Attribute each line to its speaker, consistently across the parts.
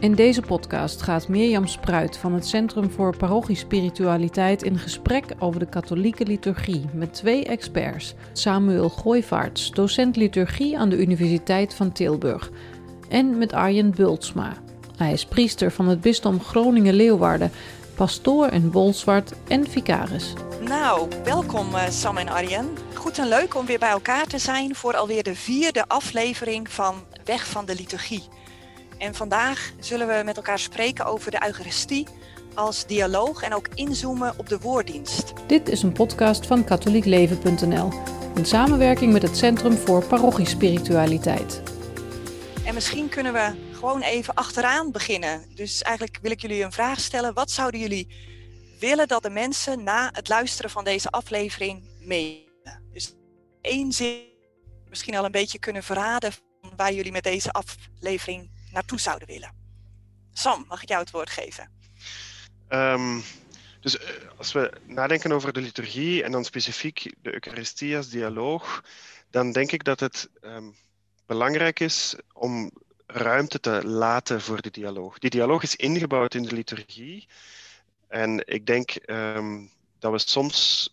Speaker 1: In deze podcast gaat Mirjam Spruit van het Centrum voor Parochiespiritualiteit in gesprek over de katholieke liturgie met twee experts. Samuel Gooivaarts, docent liturgie aan de Universiteit van Tilburg. En met Arjen Bultsma. Hij is priester van het bisdom Groningen-Leeuwarden, pastoor in Bolsward en vicaris.
Speaker 2: Nou, welkom uh, Sam en Arjen. Goed en leuk om weer bij elkaar te zijn voor alweer de vierde aflevering van Weg van de Liturgie. En vandaag zullen we met elkaar spreken over de Eucharistie als dialoog en ook inzoomen op de woorddienst.
Speaker 1: Dit is een podcast van katholiekleven.nl in samenwerking met het Centrum voor Parochiespiritualiteit.
Speaker 2: En misschien kunnen we gewoon even achteraan beginnen. Dus eigenlijk wil ik jullie een vraag stellen. Wat zouden jullie willen dat de mensen na het luisteren van deze aflevering meenemen? Dus één zin misschien al een beetje kunnen verraden waar jullie met deze aflevering naartoe zouden willen. Sam, mag ik jou het woord geven?
Speaker 3: Um, dus uh, als we nadenken over de liturgie en dan specifiek de Eucharistie als dialoog, dan denk ik dat het um, belangrijk is om ruimte te laten voor de dialoog. Die dialoog is ingebouwd in de liturgie. En ik denk um, dat we soms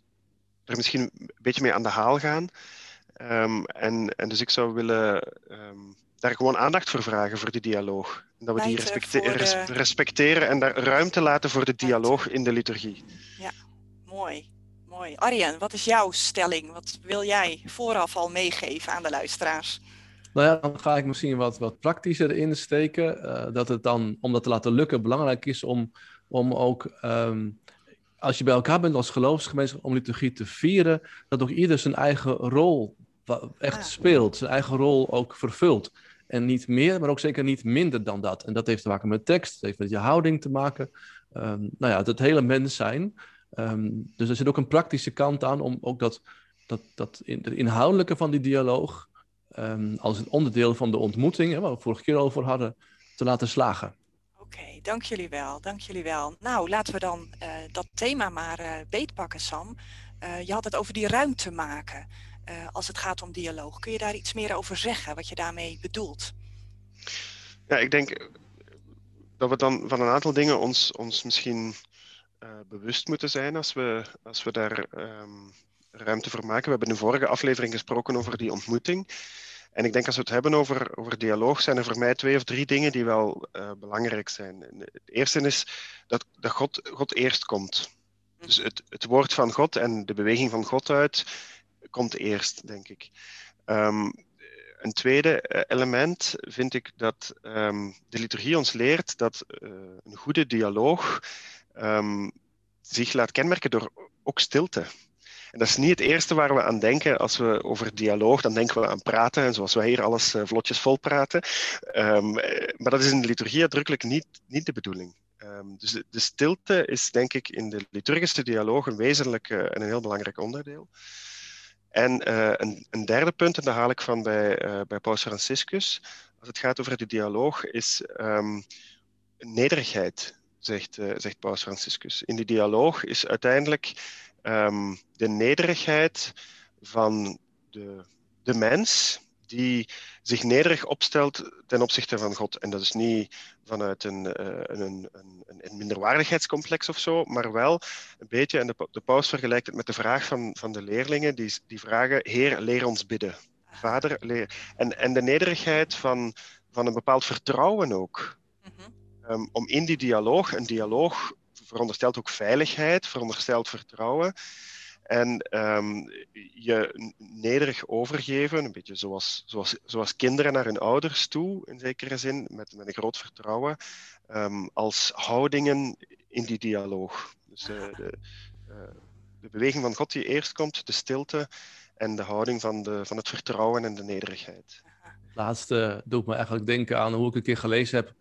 Speaker 3: er misschien een beetje mee aan de haal gaan. En, en dus ik zou willen daar gewoon aandacht voor vragen, voor die dialoog. En dat we die respecte de... respecteren en daar ruimte laten voor de dialoog in de liturgie.
Speaker 2: Ja, mooi. Mooi. Arjen, wat is jouw stelling? Wat wil jij vooraf al meegeven aan de luisteraars?
Speaker 4: Nou ja, dan ga ik misschien wat, wat praktischer insteken. Uh, dat het dan, om dat te laten lukken, belangrijk is om, om ook, um, als je bij elkaar bent als geloofsgemeenschap, om liturgie te vieren, dat ook ieder zijn eigen rol echt ah. speelt, zijn eigen rol ook vervult. En niet meer, maar ook zeker niet minder dan dat. En dat heeft te maken met tekst, het heeft met je houding te maken. Um, nou ja, het hele mens zijn. Um, dus er zit ook een praktische kant aan om ook dat, dat, dat in, de inhoudelijke van die dialoog, um, als een onderdeel van de ontmoeting, hè, waar we vorige keer over hadden, te laten slagen.
Speaker 2: Oké, dank jullie wel, dank jullie wel. Nou, laten we dan uh, dat thema maar uh, beetpakken, Sam. Uh, je had het over die ruimte maken uh, als het gaat om dialoog. Kun je daar iets meer over zeggen, wat je daarmee bedoelt?
Speaker 3: Ja, ik denk dat we dan van een aantal dingen ons, ons misschien uh, bewust moeten zijn als we, als we daar um, ruimte voor maken. We hebben in de vorige aflevering gesproken over die ontmoeting. En ik denk als we het hebben over, over dialoog, zijn er voor mij twee of drie dingen die wel uh, belangrijk zijn. Het eerste is dat, dat God, God eerst komt. Dus het, het woord van God en de beweging van God uit komt eerst, denk ik. Um, een tweede eh, element vind ik dat um, de liturgie ons leert dat uh, een goede dialoog um, zich laat kenmerken door ook stilte. En dat is niet het eerste waar we aan denken als we over dialoog, dan denken we aan praten en zoals wij hier alles uh, vlotjes vol praten. Maar dat is in de liturgie uitdrukkelijk niet, niet de bedoeling. Dus de, de, stilte is denk ik in de liturgische dialoog een wezenlijk en een heel belangrijk onderdeel. En uh, een, een, derde punt, en daar haal ik van bij, uh, bij Paus Franciscus, als het gaat over de dialoog, is um, nederigheid, zegt, uh, zegt Paus Franciscus. In die dialoog is uiteindelijk um, de nederigheid van de, de mens die zich nederig opstelt ten opzichte van God. En dat is niet vanuit een, uh, een, een, een, minderwaardigheidscomplex of zo, maar wel een beetje, en de, de paus vergelijkt het met de vraag van, van de leerlingen, die, die vragen, Heer, leer ons bidden. Vader, leer. En, en de nederigheid van, van een bepaald vertrouwen ook. Mm-hmm. Um, om in die dialoog, een dialoog veronderstelt ook veiligheid, veronderstelt vertrouwen. En um, je nederig overgeven, een beetje zoals, zoals, zoals kinderen naar hun ouders toe, in zekere zin, met, met een groot vertrouwen, um, als houdingen in die dialoog. Dus uh, de, uh, de beweging van God die eerst komt, de stilte en de houding van, de, van het vertrouwen en de nederigheid.
Speaker 4: Laatste doet me eigenlijk denken aan hoe ik een keer gelezen heb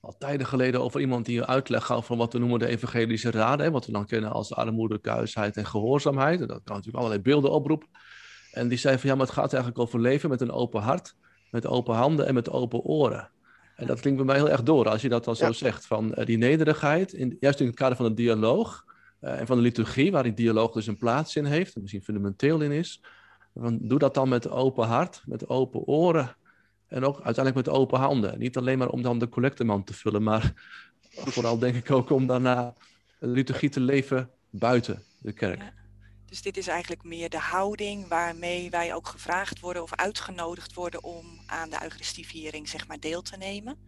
Speaker 4: al tijden geleden over iemand die een uitleg gaf van wat we noemen de evangelische raden. Wat we dan kennen als armoede, kuisheid en gehoorzaamheid. En dat kan natuurlijk allerlei beelden oproepen. En die zei van ja, maar het gaat eigenlijk over leven met een open hart, met open handen en met open oren. En dat klinkt bij mij heel erg door als je dat dan zo zegt. Van uh, die nederigheid, in, juist in het kader van de dialoog uh, en van de liturgie, waar die dialoog dus een plaats in heeft, en misschien fundamenteel in is. Van, doe dat dan met open hart, met open oren En ook uiteindelijk met open handen. Niet alleen maar om dan de collectemand te vullen, maar vooral denk ik ook om daarna liturgie te leven buiten de kerk.
Speaker 2: Dus dit is eigenlijk meer de houding waarmee wij ook gevraagd worden of uitgenodigd worden om aan de Eucharistieviering zeg maar deel te nemen.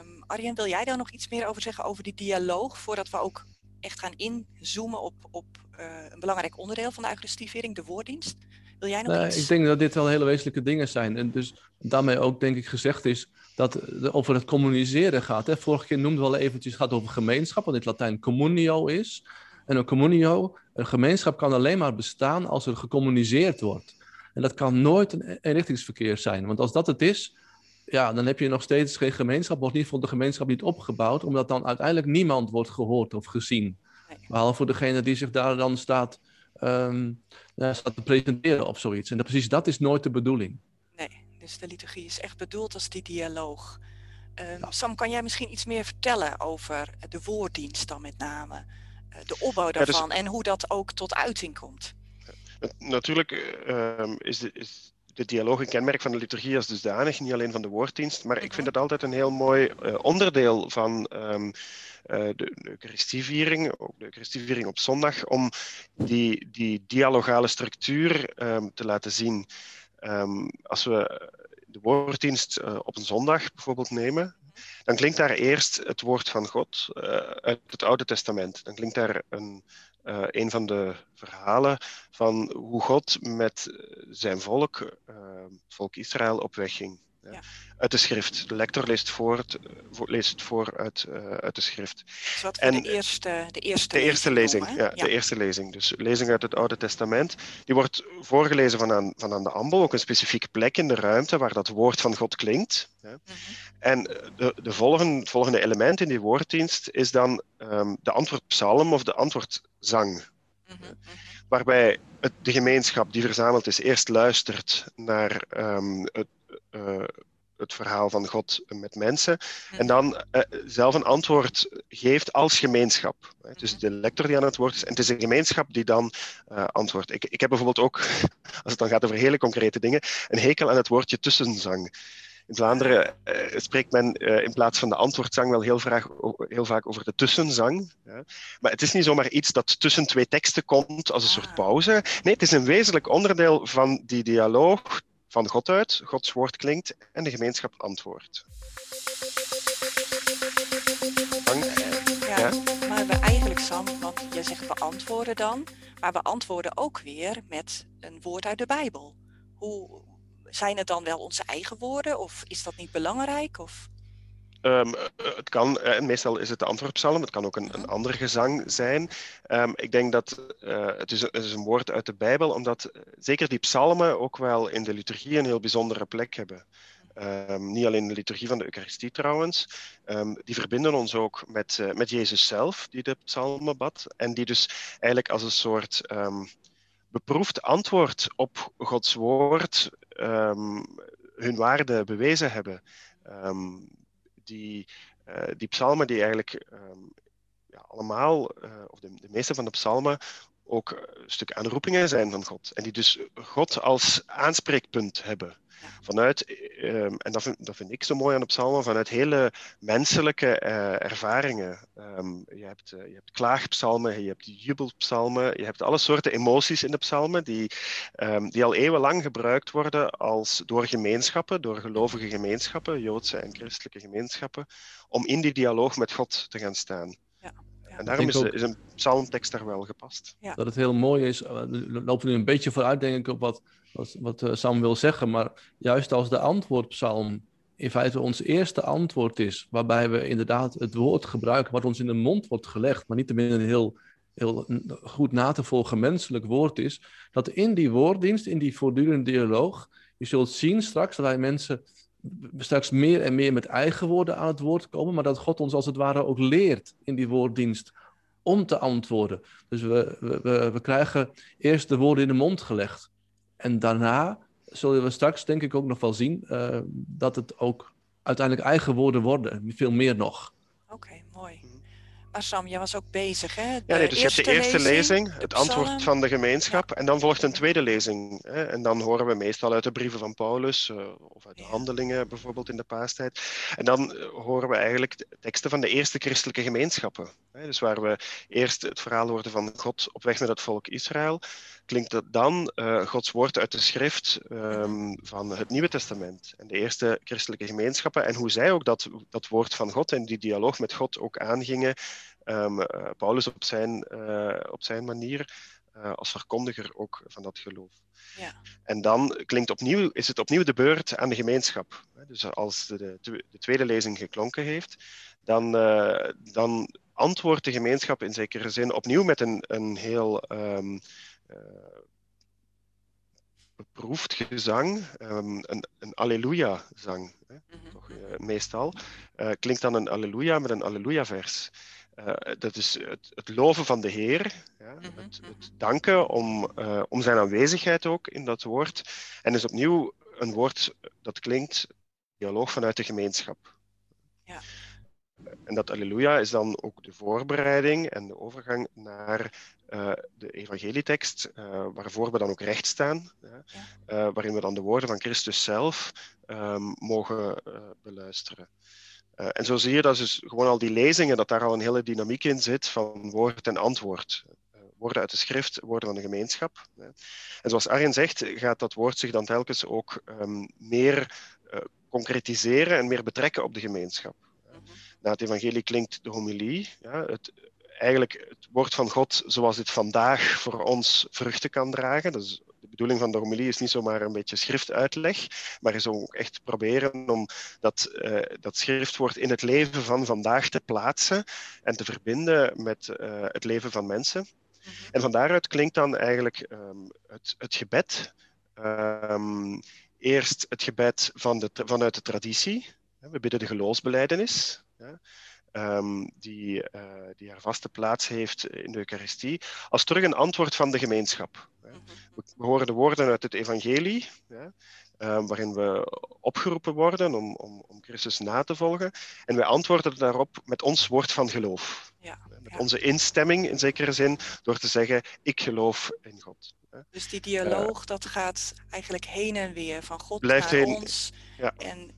Speaker 2: Um, Arjen, wil jij daar nog iets meer over zeggen over die dialoog, voordat we ook echt gaan inzoomen op, op uh, een belangrijk onderdeel van de Eucharistieviering, de woorddienst? Wil jij nog
Speaker 4: nee,
Speaker 2: iets?
Speaker 4: Ik denk dat dit wel hele wezenlijke dingen zijn. En dus daarmee ook denk ik gezegd is dat het over het communiceren gaat. Hè. Vorige keer noemden we al eventjes, het gaat over gemeenschap, wat in het Latijn communio is. En een communio, een gemeenschap kan alleen maar bestaan als er gecommuniceerd wordt. En dat kan nooit een eenrichtingsverkeer zijn. Want als dat het is, ja, dan heb je nog steeds geen gemeenschap, wordt niet voor de gemeenschap niet opgebouwd, omdat dan uiteindelijk niemand wordt gehoord of gezien. Behalve degene die zich daar dan staat, um, staat te presenteren of zoiets. En dat, precies dat is nooit de bedoeling.
Speaker 2: Nee, dus de liturgie is echt bedoeld als die dialoog. Um, Sam, kan jij misschien iets meer vertellen over de woorddienst dan met name? Uh, de opbouw daarvan ja, dus... en hoe dat ook tot uiting komt?
Speaker 3: Natuurlijk um, is, de, is de dialoog een kenmerk van de liturgie als dusdanig, niet alleen van de woorddienst. Maar ik vind het altijd een heel mooi uh, onderdeel van um, uh, de, Eucharistieviering, ook de Eucharistieviering op zondag, om die, die dialogale structuur um, te laten zien. Um, als we de woorddienst uh, op een zondag bijvoorbeeld nemen, dan klinkt daar eerst het woord van God uit het Oude Testament. Dan klinkt daar een uh, een van de verhalen van hoe God met zijn volk, uh, volk Israël, op weg ging. Ja. Uit de schrift. De lector leest, voor het, voor, leest het voor uit, uh, uit de schrift.
Speaker 2: Dus wat en, de eerste, de eerste
Speaker 3: de eerste lezing. ja, ja, de eerste lezing. Dus lezing uit het Oude Testament. Die wordt voorgelezen van aan, van aan de ambel, ook een specifieke plek in de ruimte waar dat woord van God klinkt. Mm -hmm. En de, de volgende, volgende element in die woorddienst is dan um, de antwoordpsalm of de antwoordzang. Mm -hmm. Waarbij het, de gemeenschap die verzameld is eerst luistert naar um, het uh, het verhaal van God met mensen. En dan uh, zelf een antwoord geeft als gemeenschap. Dus de lector die aan het woord is. En het is een gemeenschap die dan uh, antwoordt. Ik, ik heb bijvoorbeeld ook, als het dan gaat over hele concrete dingen, een hekel aan het woordje tussenzang. In Vlaanderen uh, spreekt men uh, in plaats van de antwoordzang wel heel, vraag, heel, vaak over de tussenzang. Ja. Maar het is niet zomaar iets dat tussen twee teksten komt als een soort pauze. Nee, het is een wezenlijk onderdeel van die dialoog van God uit, Gods woord klinkt en de gemeenschap antwoordt.
Speaker 2: Ja, maar we eigenlijk, Sam, want jij zegt beantwoorden dan, maar we antwoorden ook weer met een woord uit de Bijbel. Hoe, zijn het dan wel onze eigen woorden of is dat niet belangrijk? Of?
Speaker 3: Um, het kan, en meestal is het de antwoordpsalm, het kan ook een, een ander gezang zijn. Um, ik denk dat uh, het, is, het is een woord uit de Bijbel, omdat zeker die psalmen ook wel in de liturgie een heel bijzondere plek hebben. Um, niet alleen de liturgie van de Eucharistie trouwens, die verbinden ons ook met, uh, met Jezus zelf, die de psalmen bad, en die dus eigenlijk als een soort beproefd antwoord op Gods woord hun waarde bewezen hebben. Um, die, uh, die psalmen die eigenlijk um, ja, allemaal, uh, of de, de, meeste van de psalmen, ook een stuk aanroepingen zijn van God. En die dus God als aanspreekpunt hebben. Vanuit, um, en dat vind, dat vind, ik zo mooi aan de psalmen, vanuit hele menselijke uh, ervaringen. Um, je, hebt, uh, je hebt klaagpsalmen, je hebt jubelpsalmen, je hebt alle soorten emoties in de psalmen die, um, die al eeuwenlang gebruikt worden als, door gemeenschappen, door gelovige gemeenschappen, Joodse en christelijke gemeenschappen, om in die dialoog met God te gaan staan. En daarom is, ook, is, een psalmtekst daar wel gepast.
Speaker 4: Ja. Dat het heel mooi is, uh, we lopen nu een beetje vooruit denk ik op wat wat, wat uh, Sam wil zeggen, maar juist als de antwoordpsalm in feite ons eerste antwoord is, waarbij we inderdaad het woord gebruiken wat ons in de mond wordt gelegd, maar niet tenminste een heel, heel goed na te volgen menselijk woord is, dat in die woorddienst, in die voortdurende dialoog, je zult zien straks dat wij mensen straks meer en meer met eigen woorden aan het woord komen, maar dat God ons als het ware ook leert in die woorddienst om te antwoorden. Dus we, we, we krijgen eerst de woorden in de mond gelegd. En daarna zullen we straks denk ik ook nog wel zien uh, dat het ook uiteindelijk eigen woorden worden. Veel meer nog.
Speaker 2: Oké, okay, mooi. Maar Sam, jij was ook bezig, hè?
Speaker 3: ja, nee, dus je hebt de eerste lezing, het antwoord van de gemeenschap, en dan volgt een tweede lezing. Hè? En dan horen we meestal uit de brieven van Paulus, uh, of uit de handelingen bijvoorbeeld in de paastijd. En dan uh, horen we eigenlijk de teksten van de eerste christelijke gemeenschappen. Hè? Dus waar we eerst het verhaal hoorden van God op weg naar het volk Israël, klinkt dat dan uh, Gods woord uit de schrift um, van het Nieuwe Testament. En de eerste christelijke gemeenschappen en hoe zij ook dat, dat woord van God en die dialoog met God ook aangingen. Um, uh, Paulus op zijn, uh, op zijn manier als verkondiger ook van dat geloof. Ja. En dan klinkt opnieuw, is het opnieuw de beurt aan de gemeenschap. Dus als de, de, de tweede lezing geklonken heeft, dan, dan antwoordt de gemeenschap in zekere zin opnieuw met een, een heel um, uh, beproefd gezang, um, een, een Alleluia-zang, hè, mm-hmm. toch, uh, meestal, uh, klinkt dan een Alleluia met een Alleluia-vers. dat is het, het, loven van de Heer, ja, mm-hmm. het, het, danken om, om zijn aanwezigheid ook in dat woord. En is opnieuw een woord dat klinkt dialoog vanuit de gemeenschap. En dat Alleluia is dan ook de voorbereiding en de overgang naar uh, de evangelietekst, uh, waarvoor we dan ook recht staan, ja. uh, waarin we dan de woorden van Christus zelf um, mogen beluisteren. en zo zie je dat dus gewoon al die lezingen, dat daar al een hele dynamiek in zit van woord en antwoord. woorden uit de schrift, woorden van de gemeenschap. En zoals Arjen zegt, gaat dat woord zich dan telkens ook um, meer concretiseren en meer betrekken op de gemeenschap. Na het evangelie klinkt de homilie, ja, het, eigenlijk het woord van God zoals het vandaag voor ons vruchten kan dragen. Dus de bedoeling van de homilie is niet zomaar een beetje schriftuitleg, maar is ook echt proberen om dat, uh, dat schriftwoord in het leven van vandaag te plaatsen en te verbinden met uh, het leven van mensen. Mm -hmm. En van daaruit klinkt dan eigenlijk um, het, het gebed. Um, eerst het gebed van de, vanuit de traditie. We bidden de geloofsbeleidenis. Ja, um, die, uh, die haar vaste plaats heeft in de Eucharistie, als terug een antwoord van de gemeenschap. Mm -hmm. We horen de woorden uit het Evangelie, ja, uh, waarin we opgeroepen worden om, om, om Christus na te volgen. En wij antwoorden daarop met ons woord van geloof. Ja, met ja. onze instemming in zekere zin, door te zeggen: Ik geloof in God.
Speaker 2: Dus die dialoog, uh, dat gaat eigenlijk heen en weer van God naar heen, ons. Ja. En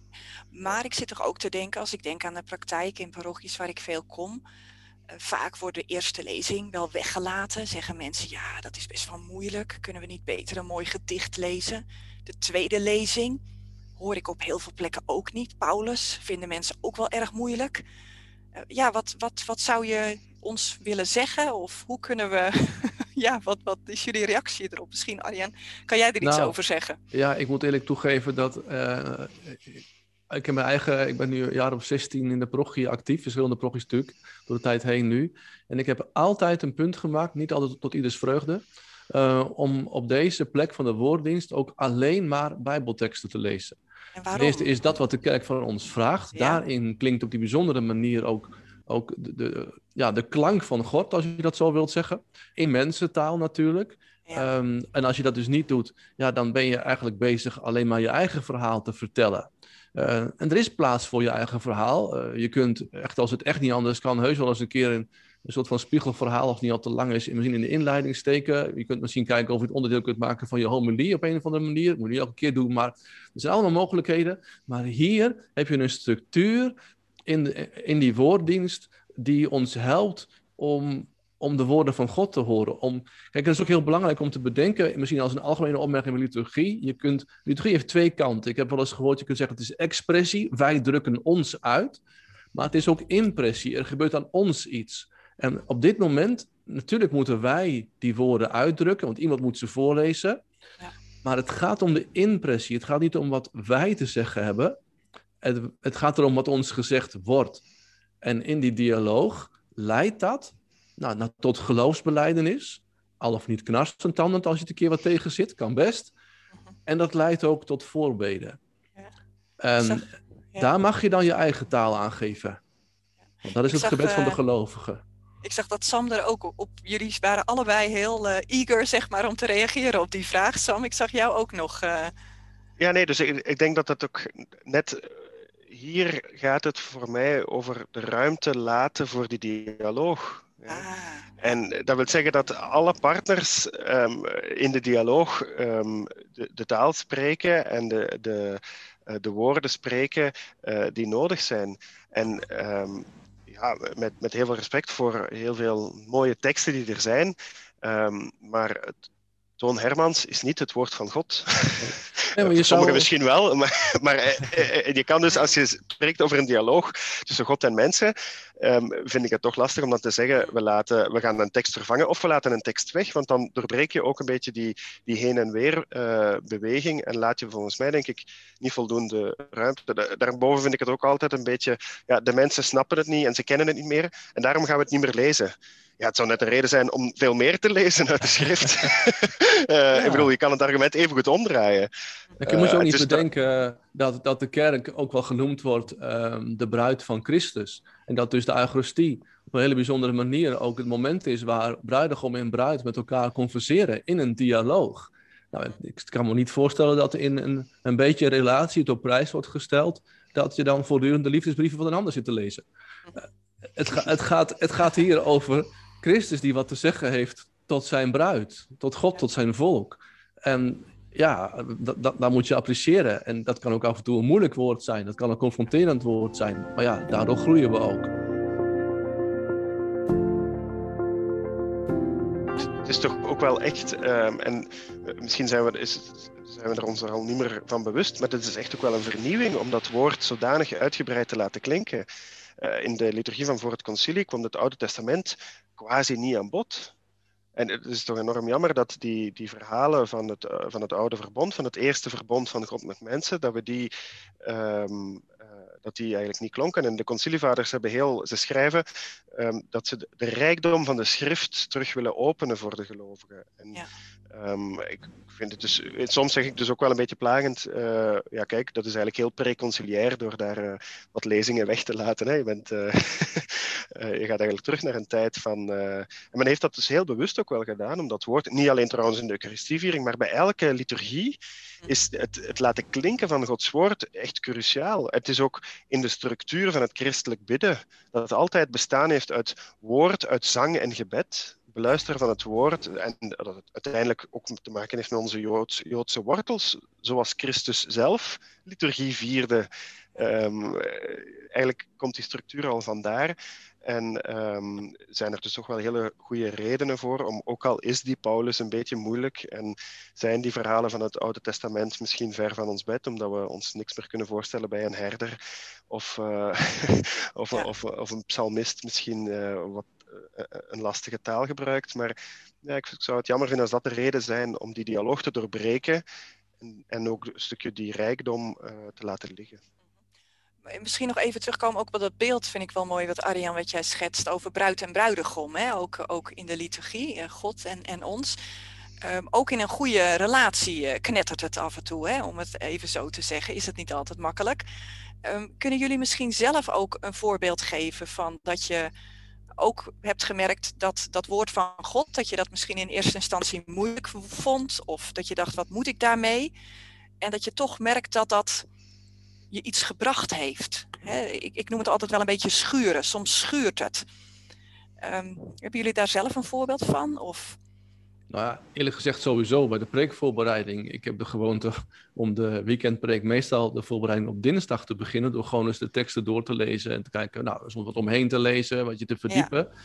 Speaker 2: maar ik zit toch ook te denken, als ik denk aan de praktijk in parochies waar ik veel kom, vaak wordt de eerste lezing wel weggelaten. Zeggen mensen, ja, dat is best wel moeilijk. Kunnen we niet beter een mooi gedicht lezen? De tweede lezing hoor ik op heel veel plekken ook niet. Paulus vinden mensen ook wel erg moeilijk. Uh, ja, wat, wat, wat zou je ons willen zeggen? Of hoe kunnen we. ja, wat, wat is jullie reactie erop? Misschien, Arjen, kan jij er iets nou, over zeggen?
Speaker 4: Ja, ik moet eerlijk toegeven dat. Uh, ik, heb mijn eigen, ik ben nu een jaar of 16 in de parochie actief, verschillende parochies natuurlijk, door de tijd heen nu. En ik heb altijd een punt gemaakt, niet altijd tot ieders vreugde, uh, om op deze plek van de woorddienst ook alleen maar bijbelteksten te lezen. Ten eerste is dat wat de kerk van ons vraagt. Ja. Daarin klinkt op die bijzondere manier ook, ook de, de, ja, de klank van God, als je dat zo wilt zeggen. In mensentaal natuurlijk. Ja. Um, en als je dat dus niet doet, ja, dan ben je eigenlijk bezig alleen maar je eigen verhaal te vertellen. Uh, en er is plaats voor je eigen verhaal. Uh, je kunt echt, als het echt niet anders kan, heus wel eens een keer een, een soort van spiegelverhaal, het niet al te lang is, misschien in de inleiding steken. Je kunt misschien kijken of je het onderdeel kunt maken van je homilie op een of andere manier. Dat moet je elke keer doen, maar er zijn allemaal mogelijkheden. Maar hier heb je een structuur in, de, in die woorddienst die ons helpt om om de woorden van God te horen. Om, kijk, dat is ook heel belangrijk om te bedenken, misschien als een algemene opmerking met liturgie. Je kunt, liturgie heeft twee kanten. Ik heb wel eens gehoord, je kunt zeggen het is expressie, wij drukken ons uit. Maar het is ook impressie, er gebeurt aan ons iets. En op dit moment, natuurlijk moeten wij die woorden uitdrukken, want iemand moet ze voorlezen. Ja. Maar het gaat om de impressie, het gaat niet om wat wij te zeggen hebben. Het, het gaat erom wat ons gezegd wordt. En in die dialoog leidt dat nou, nou, tot geloofsbeleidenis. Al of niet knarstentandend als je het een keer wat tegen zit, kan best. En dat leidt ook tot voorbeden. Ja. En zag, ja. daar mag je dan je eigen taal aangeven. Want dat is ik het zag, gebed van de eh, gelovigen.
Speaker 2: Ik zag dat Sam er ook op. Jullie waren allebei heel uh, eager, zeg maar, om te reageren op die vraag. Sam, ik zag jou ook nog. Uh...
Speaker 3: Ja, nee, dus ik, ik denk dat dat ook net hier gaat het voor mij over de ruimte laten voor die dialoog.
Speaker 2: Ah.
Speaker 3: En dat wil zeggen dat alle partners ehm, in de dialoog ehm, de, de, taal spreken en de, de, de woorden spreken uh, die nodig zijn. En um, met, met heel veel respect voor heel veel mooie teksten die er zijn. maar het, Toon Hermans is niet het woord van God. Ja, maar je Sommigen misschien wel, maar, maar eh, eh, je kan dus, als je spreekt over een dialoog tussen God en mensen, um, vind ik het toch lastig om dan te zeggen, we, laten, we gaan een tekst vervangen of we laten een tekst weg, want dan doorbreek je ook een beetje die, die heen en weer uh, beweging en laat je volgens mij, denk ik, niet voldoende ruimte. Daarboven vind ik het ook altijd een beetje, ja, de mensen snappen het niet en ze kennen het niet meer en daarom gaan we het niet meer lezen ja, het zou net een reden zijn om veel meer te lezen uit de schrift. uh, Ik bedoel, je kan het argument even goed omdraaien.
Speaker 4: Je moet je ook uh, niet bedenken dat, dat de kerk ook wel genoemd wordt um, de bruid van Christus. En dat dus de Eucharistie op een hele bijzondere manier ook het moment is waar bruidegom en bruid met elkaar converseren in een dialoog. Nou, ik kan me niet voorstellen dat in een, een beetje relatie het op prijs wordt gesteld dat je dan voortdurend de liefdesbrieven van een ander zit te lezen. Uh, het, ga, het, gaat, het gaat hier over Christus die wat te zeggen heeft tot zijn bruid, tot God, tot zijn volk. En ja, dat, moet je appreciëren. En dat kan ook af en toe een moeilijk woord zijn. Dat kan een confronterend woord zijn. Maar ja, daardoor groeien we ook.
Speaker 3: Het is toch ook wel echt, um, en misschien zijn we, is, zijn we er ons er al niet meer van bewust, maar het is echt ook wel een vernieuwing om dat woord zodanig uitgebreid te laten klinken. Uh, in de liturgie van voor het concilie kwam het Oude Testament quasi niet aan bod. En het is toch enorm jammer dat die, die verhalen van het, uh, van het oude verbond, van het eerste verbond van God met mensen, dat we die, uh, dat die eigenlijk niet klonken. En de concilievaders hebben heel, ze schrijven um, dat ze de, de, rijkdom van de schrift terug willen openen voor de gelovigen. En, ja. um, ik vind het dus, soms zeg ik dus ook wel een beetje plagend, uh, ja kijk, dat is eigenlijk heel preconciliair door daar wat lezingen weg te laten. Hè. Je bent Uh, je gaat eigenlijk terug naar een tijd van. En men heeft dat dus heel bewust ook wel gedaan, om dat woord, niet alleen trouwens in de Eucharistieviering, maar bij elke liturgie is het, het laten klinken van Gods woord echt cruciaal. Het is ook in de structuur van het christelijk bidden dat altijd bestaan heeft uit woord, uit zang en gebed beluisteren van het woord en dat het uiteindelijk ook te maken heeft met onze Joods, Joodse wortels, zoals Christus zelf liturgie vierde. Um, eigenlijk komt die structuur al vandaar. En um, zijn er dus toch wel hele goede redenen voor, om, ook al is die Paulus een beetje moeilijk en zijn die verhalen van het Oude Testament misschien ver van ons bed, omdat we ons niks meer kunnen voorstellen bij een herder of, uh, of, ja. of, of, een psalmist misschien uh, wat uh, een lastige taal gebruikt. Maar ja, ik zou het jammer vinden als dat de reden zijn om die dialoog te doorbreken en, en ook een stukje die rijkdom te laten liggen
Speaker 2: misschien nog even terugkomen ook op dat beeld, vind ik wel mooi wat Arjan, wat jij schetst over bruid en bruidegom. Hè? Ook, ook in de liturgie, eh, God en, en ons. Um, ook in een goede relatie uh, knettert het af en toe, hè? om het even zo te zeggen, is het niet altijd makkelijk. Um, kunnen jullie misschien zelf ook een voorbeeld geven van dat je ook hebt gemerkt dat dat woord van God, dat je dat misschien in eerste instantie moeilijk vond, of dat je dacht, wat moet ik daarmee? En dat je toch merkt dat dat je iets gebracht heeft. ik, ik, noem het altijd wel een beetje schuren. Soms schuurt het. Um, hebben jullie daar zelf een voorbeeld van? Of?
Speaker 4: Nou ja, eerlijk gezegd sowieso bij de preekvoorbereiding. Ik heb de gewoonte om de weekendpreek meestal de voorbereiding op dinsdag te beginnen. Door gewoon eens de teksten door te lezen en te kijken, nou, soms wat omheen te lezen, wat je te verdiepen. Ja.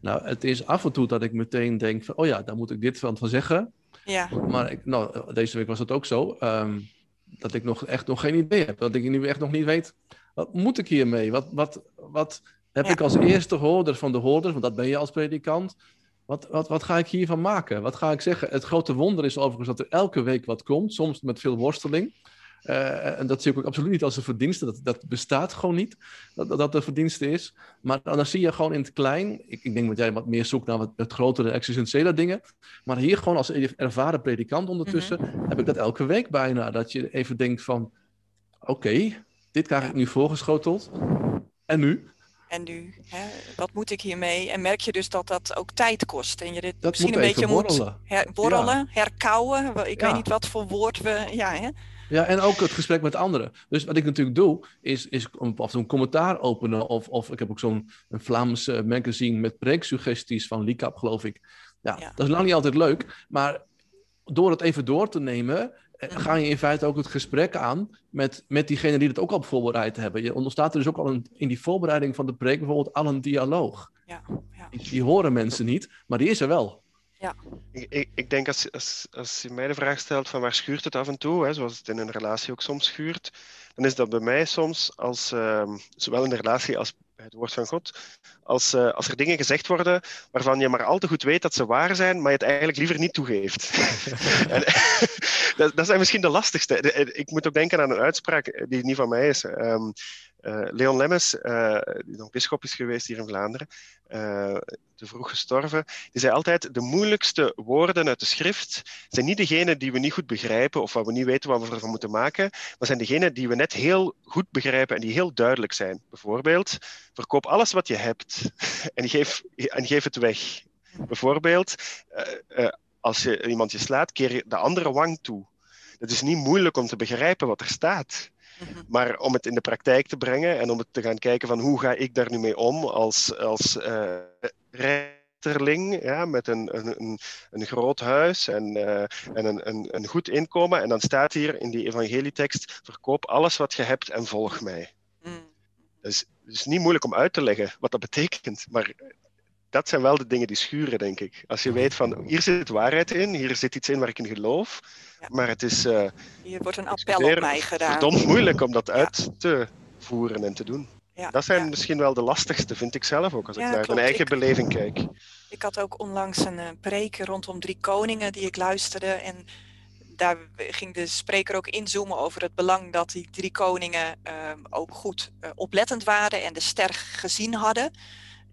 Speaker 4: Nou, het is af en toe dat ik meteen denk van, oh ja, daar moet ik dit van, van zeggen. Ja. Maar ik, nou, deze week was dat ook zo. Um, dat ik nog echt nog geen idee heb. Dat ik nu echt nog niet weet, wat moet ik hiermee? Wat, wat, wat heb ik als eerste hoorder van de hoorders, want dat ben je als predikant. Wat, wat, wat ga ik hiervan maken? Wat ga ik zeggen? Het grote wonder is overigens dat er elke week wat komt, soms met veel worsteling. Uh, en dat zie ik ook absoluut niet als een verdienste. Dat, dat bestaat gewoon niet, dat, dat de verdienste is. Maar dan zie je gewoon in het klein. Ik, ik denk dat jij wat meer zoekt naar wat, wat grotere existentiële dingen. Maar hier gewoon als ervaren predikant ondertussen... Mm -hmm. heb ik dat elke week bijna. Dat je even denkt van... Oké, okay, dit krijg ik nu voorgeschoteld. En nu?
Speaker 2: En nu, hè, wat moet ik hiermee? En merk je dus dat dat ook tijd kost. En je dit misschien een beetje
Speaker 4: borrelen.
Speaker 2: moet her, borrelen, ja. herkauwen. Ik ja. weet niet wat voor woord we... Ja, hè?
Speaker 4: Ja, en ook het gesprek met anderen. Dus wat ik natuurlijk doe, is, is of een commentaar openen. Of, of ik heb ook zo'n Vlaams magazine met preeksuggesties van Likap, geloof ik. Ja, ja, dat is lang niet altijd leuk. Maar door het even door te nemen, eh, ga je in feite ook het gesprek aan met, met diegenen die het ook al voorbereid hebben. Je ontstaat er dus ook al een, in die voorbereiding van de preek bijvoorbeeld al een dialoog. Ja, ja. Die, die, horen mensen niet, maar die is er wel.
Speaker 3: Ja. Ik, ik, ik denk als, als, als je mij de vraag stelt van waar schuurt het af en toe, hè, zoals het in een relatie ook soms schuurt, dan is dat bij mij soms als, uh, zowel in de relatie als het woord van God. Als, uh, als er dingen gezegd worden waarvan je maar al te goed weet dat ze waar zijn, maar je het eigenlijk liever niet toegeeft. en, dat, dat, zijn misschien de lastigste. Ik moet ook denken aan een uitspraak die niet van mij is. Um, uh, Leon Lemmes, uh, die nog bischop is geweest hier in Vlaanderen, uh, te vroeg gestorven, die zei altijd: de moeilijkste woorden uit de schrift zijn niet degene die we niet goed begrijpen of waar we niet weten wat we ervan moeten maken, maar zijn degene die we net heel goed begrijpen en die heel duidelijk zijn. Bijvoorbeeld, verkoop alles wat je hebt en geef, en geef het weg. Bijvoorbeeld, als je iemand je slaat, keer je de andere wang toe. Het is niet moeilijk om te begrijpen wat er staat. Mhm. Maar om het in de praktijk te brengen en om het te gaan kijken van hoe ga ik daar nu mee om als, als uh, rechterling, ja, met een, een, een groot huis en, uh, en een, een, een goed inkomen. En dan staat hier in die evangelietekst, verkoop alles wat je hebt en volg mij. Mm. Dus het is niet moeilijk om uit te leggen wat dat betekent, maar dat zijn wel de dingen die schuren, denk ik. Als je weet van, hier zit waarheid in, hier zit iets in waar ik in geloof, maar het is... Uh,
Speaker 2: hier wordt een appel op mij gedaan.
Speaker 3: verdomd moeilijk om dat uit te voeren en te doen. Ja, dat zijn misschien wel de lastigste, vind ik zelf ook, als ik naar mijn eigen beleving kijk.
Speaker 2: Ik had ook onlangs een uh, preek rondom drie koningen die ik luisterde. En daar ging de spreker ook inzoomen over het belang dat die drie koningen uh, ook goed uh, oplettend waren en de ster gezien hadden.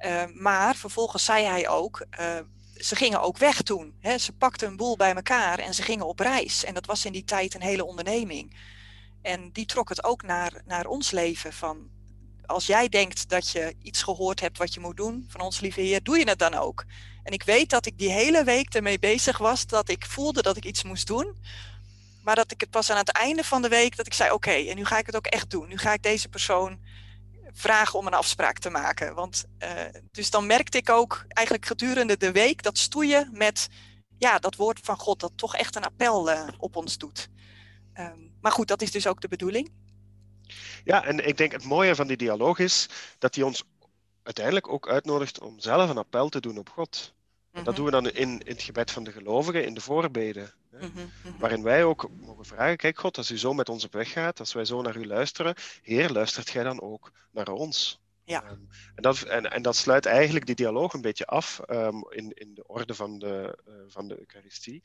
Speaker 2: Uh, maar vervolgens zei hij ook, uh, ze gingen ook weg toen. Hè? Ze pakten een boel bij elkaar en ze gingen op reis. En dat was in die tijd een hele onderneming. En die trok het ook naar, naar ons leven van, als jij denkt dat je iets gehoord hebt wat je moet doen van ons lieve Heer, doe je het dan ook. En ik weet dat ik die hele week ermee bezig was, dat ik voelde dat ik iets moest doen. Maar dat ik het pas aan het einde van de week, dat ik zei, oké, en nu ga ik het ook echt doen. Nu ga ik deze persoon vragen om een afspraak te maken. Want, uh, dus dan merkte ik ook eigenlijk gedurende de week dat stoeien met ja, dat woord van God, dat toch echt een appel uh, op ons doet. Um, maar goed, dat is dus ook de bedoeling.
Speaker 3: Ja, en ik denk het mooie van die dialoog is dat hij ons uiteindelijk ook uitnodigt om zelf een appel te doen op God. En dat mhm. doen we dan in, in het gebed van de gelovigen, in de voorbeden. Mhm, mhm. Waarin wij ook mogen vragen, kijk God, als u zo met ons op weg gaat, als wij zo naar u luisteren, Heer, luistert jij dan ook naar ons? Ja. Um, en, dat, en, en dat sluit eigenlijk die dialoog een beetje af um, in, in de orde van de, uh, van de Eucharistie.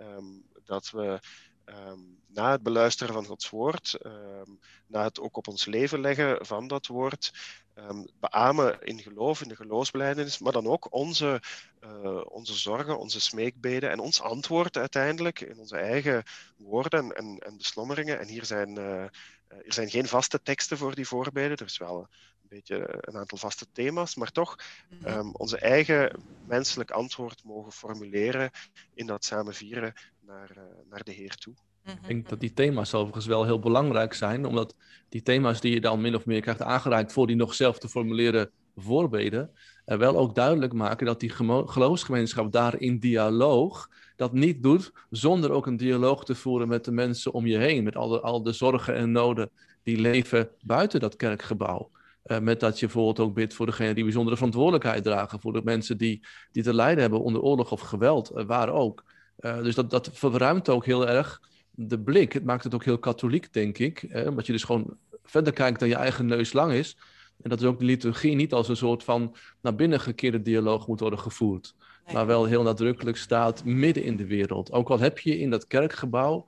Speaker 3: Um, dat we Um, na het beluisteren van Gods woord, um, na het ook op ons leven leggen van dat woord, um, beamen in geloof, in de geloofsbelijdenis, maar dan ook onze, uh, onze zorgen, onze smeekbeden en ons antwoord uiteindelijk in onze eigen woorden en, en beslommeringen. En hier zijn, uh, er zijn geen vaste teksten voor die voorbeden, er is wel een beetje een aantal vaste thema's, maar toch um, onze eigen menselijk antwoord mogen formuleren in dat samen vieren naar, uh, naar de Heer toe.
Speaker 4: Ik denk dat die thema's overigens wel heel belangrijk zijn, omdat die thema's die je dan min of meer krijgt aangereikt voor die nog zelf te formuleren voorbeden, uh, wel ook duidelijk maken dat die geloofsgemeenschap daar in dialoog dat niet doet zonder ook een dialoog te voeren met de mensen om je heen, met al de, al de zorgen en noden die leven buiten dat kerkgebouw. Uh, met dat je bijvoorbeeld ook bidt voor degenen die bijzondere verantwoordelijkheid dragen, voor de mensen die, die te lijden hebben onder oorlog of geweld, uh, waar ook. Uh, dus dat, dat verruimt ook heel erg de blik. Het maakt het ook heel katholiek, denk ik. Hè, omdat je dus gewoon verder kijkt dan je eigen neus lang is. En dat is ook de liturgie niet als een soort van naar binnen gekeerde dialoog moet worden gevoerd. Maar wel heel nadrukkelijk staat midden in de wereld. Ook al heb je in dat kerkgebouw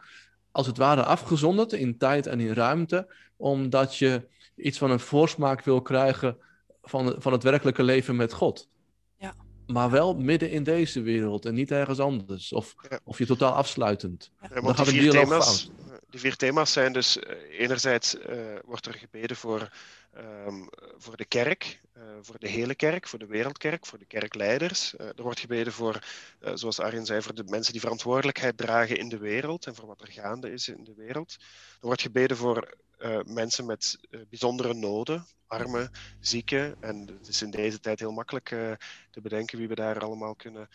Speaker 4: als het ware afgezonderd in tijd en in ruimte, omdat je iets van een voorsmaak wil krijgen van, van het werkelijke leven met God. Maar wel midden in deze wereld en niet ergens anders. Of, of je totaal afsluitend.
Speaker 3: Ja, dan gaat een dialoog thema's, die vier thema's zijn dus enerzijds wordt er gebeden voor, ehm, voor de kerk, voor de hele kerk, voor de wereldkerk, voor de kerkleiders. er wordt gebeden voor, zoals Arjen zei, voor de mensen die verantwoordelijkheid dragen in de wereld en voor wat er gaande is in de wereld. Er wordt gebeden voor uh, mensen met uh, bijzondere noden, armen, zieken. En het is in deze tijd heel makkelijk uh, te bedenken wie we daar allemaal kunnen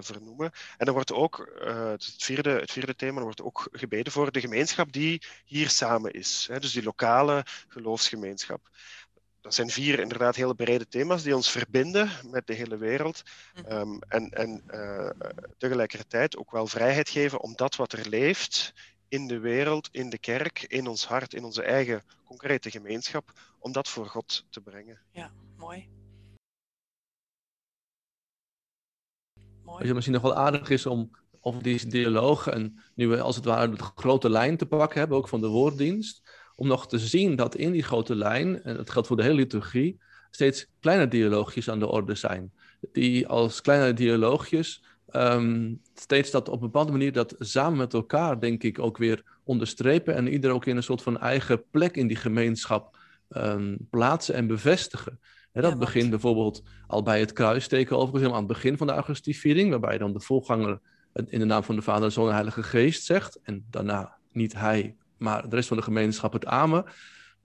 Speaker 3: vernoemen. En er wordt ook, het, vierde, het vierde thema, er wordt ook gebeden voor de gemeenschap die hier samen is. Hè, dus die lokale geloofsgemeenschap. Dat zijn vier inderdaad hele brede thema's die ons verbinden met de hele wereld. Um, en en tegelijkertijd ook wel vrijheid geven om dat wat er leeft in de wereld, in de kerk, in ons hart, in onze eigen concrete gemeenschap, om dat voor God te brengen.
Speaker 2: Ja, mooi.
Speaker 4: mooi. Wat je misschien nog wel aardig is om over die dialoog en nu we als het ware de grote lijn te pakken hebben, ook van de woorddienst, om nog te zien dat in die grote lijn, en dat geldt voor de hele liturgie, steeds kleine dialoogjes aan de orde zijn. Die als kleine dialoogjes Ehm, steeds dat op een bepaalde manier dat samen met elkaar, denk ik, ook weer onderstrepen en ieder ook in een soort van eigen plek in die gemeenschap um, plaatsen en bevestigen. En dat begint bijvoorbeeld al bij het kruisteken overigens, aan het begin van de Augustie-viering, waarbij dan de voorganger in de naam van de Vader, Zoon en Heilige Geest zegt, en daarna niet hij, maar de rest van de gemeenschap het amen.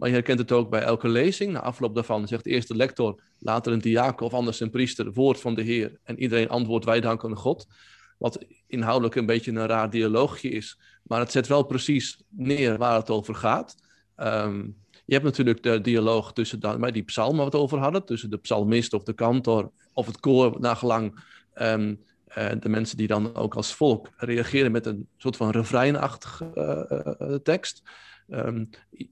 Speaker 4: Maar je herkent het ook bij elke lezing. Na afloop daarvan zegt eerst de lector, later een diaken of anders een priester, woord van de Heer. En iedereen antwoordt, wij danken God. Wat inhoudelijk een beetje een raar dialoogje is. Maar het zet wel precies neer waar het over gaat. Ehm, je hebt natuurlijk de dialoog tussen bij die psalmen het over hadden. Tussen de psalmist of de kantor of het koor, nagelang um, de mensen die dan ook als volk reageren met een soort van refreinachtige uh, tekst. Um,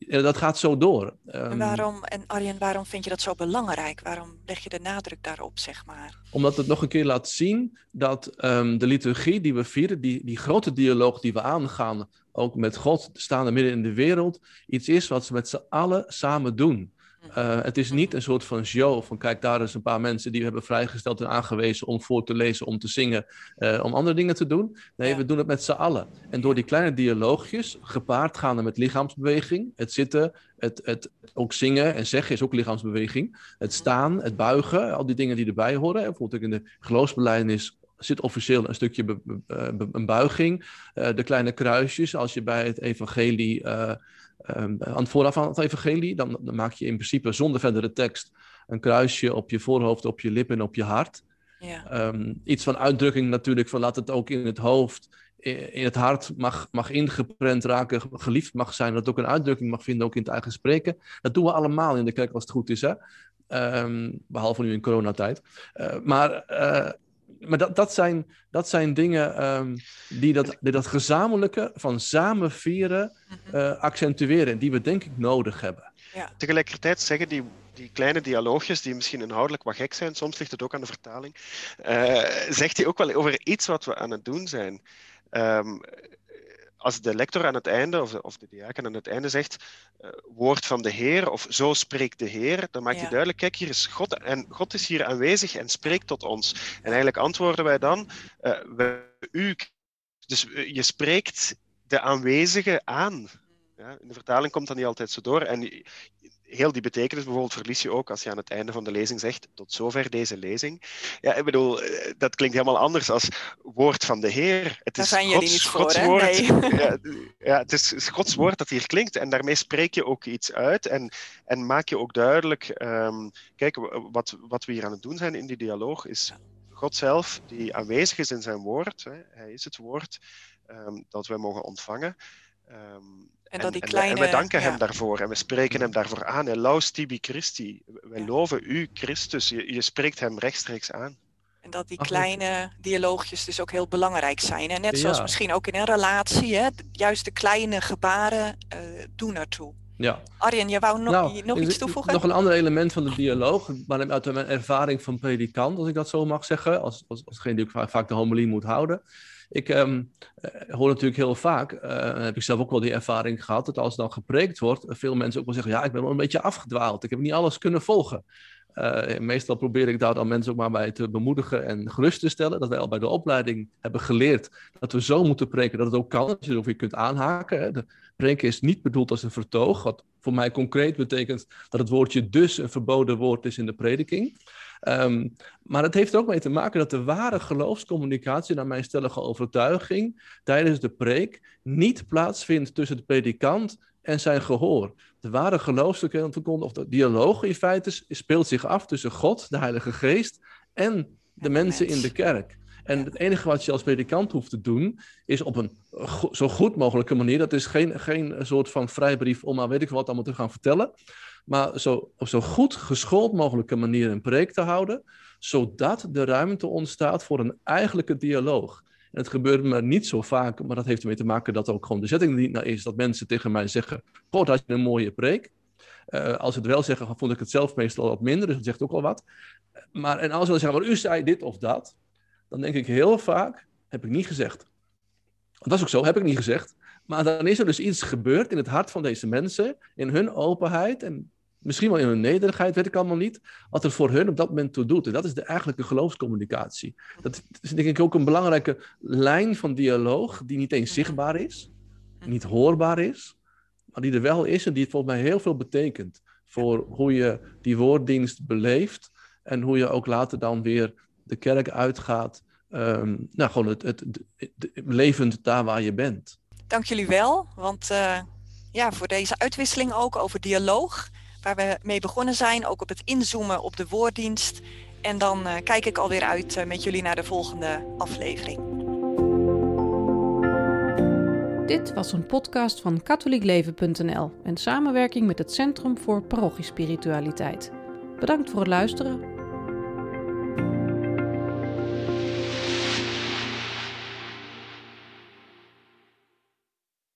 Speaker 4: dat gaat zo door.
Speaker 2: en, ehm, waarom, en Arjen, waarom vind je dat zo belangrijk? Waarom leg je de nadruk daarop, zeg maar?
Speaker 4: Omdat het nog een keer laat zien dat um, de liturgie die we vieren, die, die grote dialoog die we aangaan, ook met God, staande midden in de wereld, iets is wat ze met z'n allen samen doen. Uh, het is niet een soort van show van kijk, daar is een paar mensen die we hebben vrijgesteld en aangewezen om voor te lezen, om te zingen, uh, om andere dingen te doen. Nee, ja. we doen het met z'n allen. En door die kleine dialoogjes, gepaard gaande met lichaamsbeweging, het zitten, het, het ook zingen en zeggen is ook lichaamsbeweging, het staan, het buigen, al die dingen die erbij horen. Bijvoorbeeld in de geloofsbeleidnis zit officieel een stukje be, be, be, een buiging. Uh, de kleine kruisjes, als je bij het evangelie uh, um, aan het vooraf van het evangelie, dan, dan, maak je in principe zonder verdere tekst een kruisje op je voorhoofd, op je lippen en op je hart. Ja. Um, iets van uitdrukking natuurlijk, van laat het ook in het hoofd, in het hart mag, mag ingeprent raken, geliefd mag zijn, dat ook een uitdrukking mag vinden, ook in het eigen spreken. Dat doen we allemaal in de kerk als het goed is, hè? Um, behalve nu in coronatijd. Uh, maar uh, maar dat, dat, zijn, dat zijn dingen um, die, dat, die dat gezamenlijke van samen vieren uh, accentueren. Die we denk ik nodig hebben.
Speaker 3: Ja. Tegelijkertijd zeggen die, die kleine dialoogjes, die misschien inhoudelijk wat gek zijn, soms ligt het ook aan de vertaling, uh, zegt hij ook wel over iets wat we aan het doen zijn. Um, als de lector aan het einde, of de, of de diaken aan het einde zegt, uh, woord van de Heer, of zo spreekt de Heer, dan maakt hij duidelijk, kijk, hier is God, en God is hier aanwezig en spreekt tot ons. En eigenlijk antwoorden wij dan, uh, we, u, dus uh, je spreekt de aanwezige aan. Ja, in de vertaling komt dat niet altijd zo door. En heel die betekenis bijvoorbeeld verlies je ook als je aan het einde van de lezing zegt, tot zover deze lezing. Ja, ik bedoel, eh, dat klinkt helemaal anders als woord van de Heer.
Speaker 2: Het Daar is zijn Gods, niet voor.
Speaker 3: Nee. Ja, ja, het is Gods woord dat hier klinkt en daarmee spreek je ook iets uit en, en maak je ook duidelijk, um, kijk, wat, wat we hier aan het doen zijn in die dialoog is God zelf die aanwezig is in zijn woord. Hè. Hij is het woord um, dat wij mogen ontvangen. Um,
Speaker 2: en, dat die kleine,
Speaker 3: en, we danken ja. hem daarvoor en we spreken hem daarvoor aan. En laus tibi Christi. Wij ja. loven u, Christus. Je, je, spreekt hem rechtstreeks aan.
Speaker 2: En dat die kleine dialoogjes dus ook heel belangrijk zijn. En net zoals ja. misschien ook in een relatie, hè, juist de kleine gebaren uh, doen ertoe.
Speaker 4: Ja.
Speaker 2: Arjen, je wou nog, nou, nog iets toevoegen?
Speaker 4: Nog een ander element van de dialoog, maar uit mijn ervaring van predikant, als ik dat zo mag zeggen, als, als, als degene die ook vaak de homilie moet houden. Ik um, hoor natuurlijk heel vaak, uh, heb ik zelf ook wel die ervaring gehad, dat als dan gepreekt wordt, veel mensen ook wel zeggen, ja, ik ben wel een beetje afgedwaald, ik heb niet alles kunnen volgen. Meestal probeer ik daar dan mensen ook maar bij te bemoedigen en gerust te stellen. Dat wij al bij de opleiding hebben geleerd dat we zo moeten preken dat het ook kan. Dat je erover kunt aanhaken. Hè. Preken is niet bedoeld als een vertoog. Wat voor mij concreet betekent dat het woordje dus een verboden woord is in de prediking. Um, maar het heeft er ook mee te maken dat de ware geloofscommunicatie, naar mijn stellige overtuiging, tijdens de preek niet plaatsvindt tussen de predikant en zijn gehoor. De ware geloofsverkondiging, of de dialoog in feite, speelt zich af tussen God, de Heilige Geest, en de mensen in de kerk. En het enige wat je als predikant hoeft te doen, is op een zo goed mogelijke manier, dat is geen, geen soort van vrijbrief om maar weet ik wat allemaal te gaan vertellen, maar zo, op zo goed geschoold mogelijke manier een preek te houden, zodat de ruimte ontstaat voor een eigenlijke dialoog. En het gebeurt me niet zo vaak, maar dat heeft ermee te maken dat ook gewoon de setting niet naar is. Dat mensen tegen mij zeggen, god, had je een mooie preek. Uh, als ze het wel zeggen, vond ik het zelf meestal wat minder, dus dat zegt ook al wat. Maar, en als ze dan zeggen, maar u zei dit of dat, dan denk ik heel vaak, heb ik niet gezegd. Dat is ook zo, heb ik niet gezegd. Maar dan is er dus iets gebeurd in het hart van deze mensen, in hun openheid en misschien wel in hun nederigheid, weet ik allemaal niet, wat er voor hun op dat moment toe doet. En dat is de eigenlijke geloofscommunicatie. Dat is denk ik ook een belangrijke lijn van dialoog, die niet eens zichtbaar is, niet hoorbaar is, maar die er wel is en die volgens mij heel veel betekent voor hoe je die woorddienst beleeft en hoe je ook later dan weer de kerk uitgaat. Um, nou, gewoon het, het, het, levend daar waar je bent.
Speaker 2: Dank jullie wel, want uh, ja, voor deze uitwisseling ook over dialoog waar we mee begonnen zijn. Ook op het inzoomen op de woorddienst. En dan uh, kijk ik alweer uit uh, met jullie naar de volgende aflevering.
Speaker 1: Dit was een podcast van katholiekleven.nl in samenwerking met het Centrum voor Parochiespiritualiteit. Bedankt voor het luisteren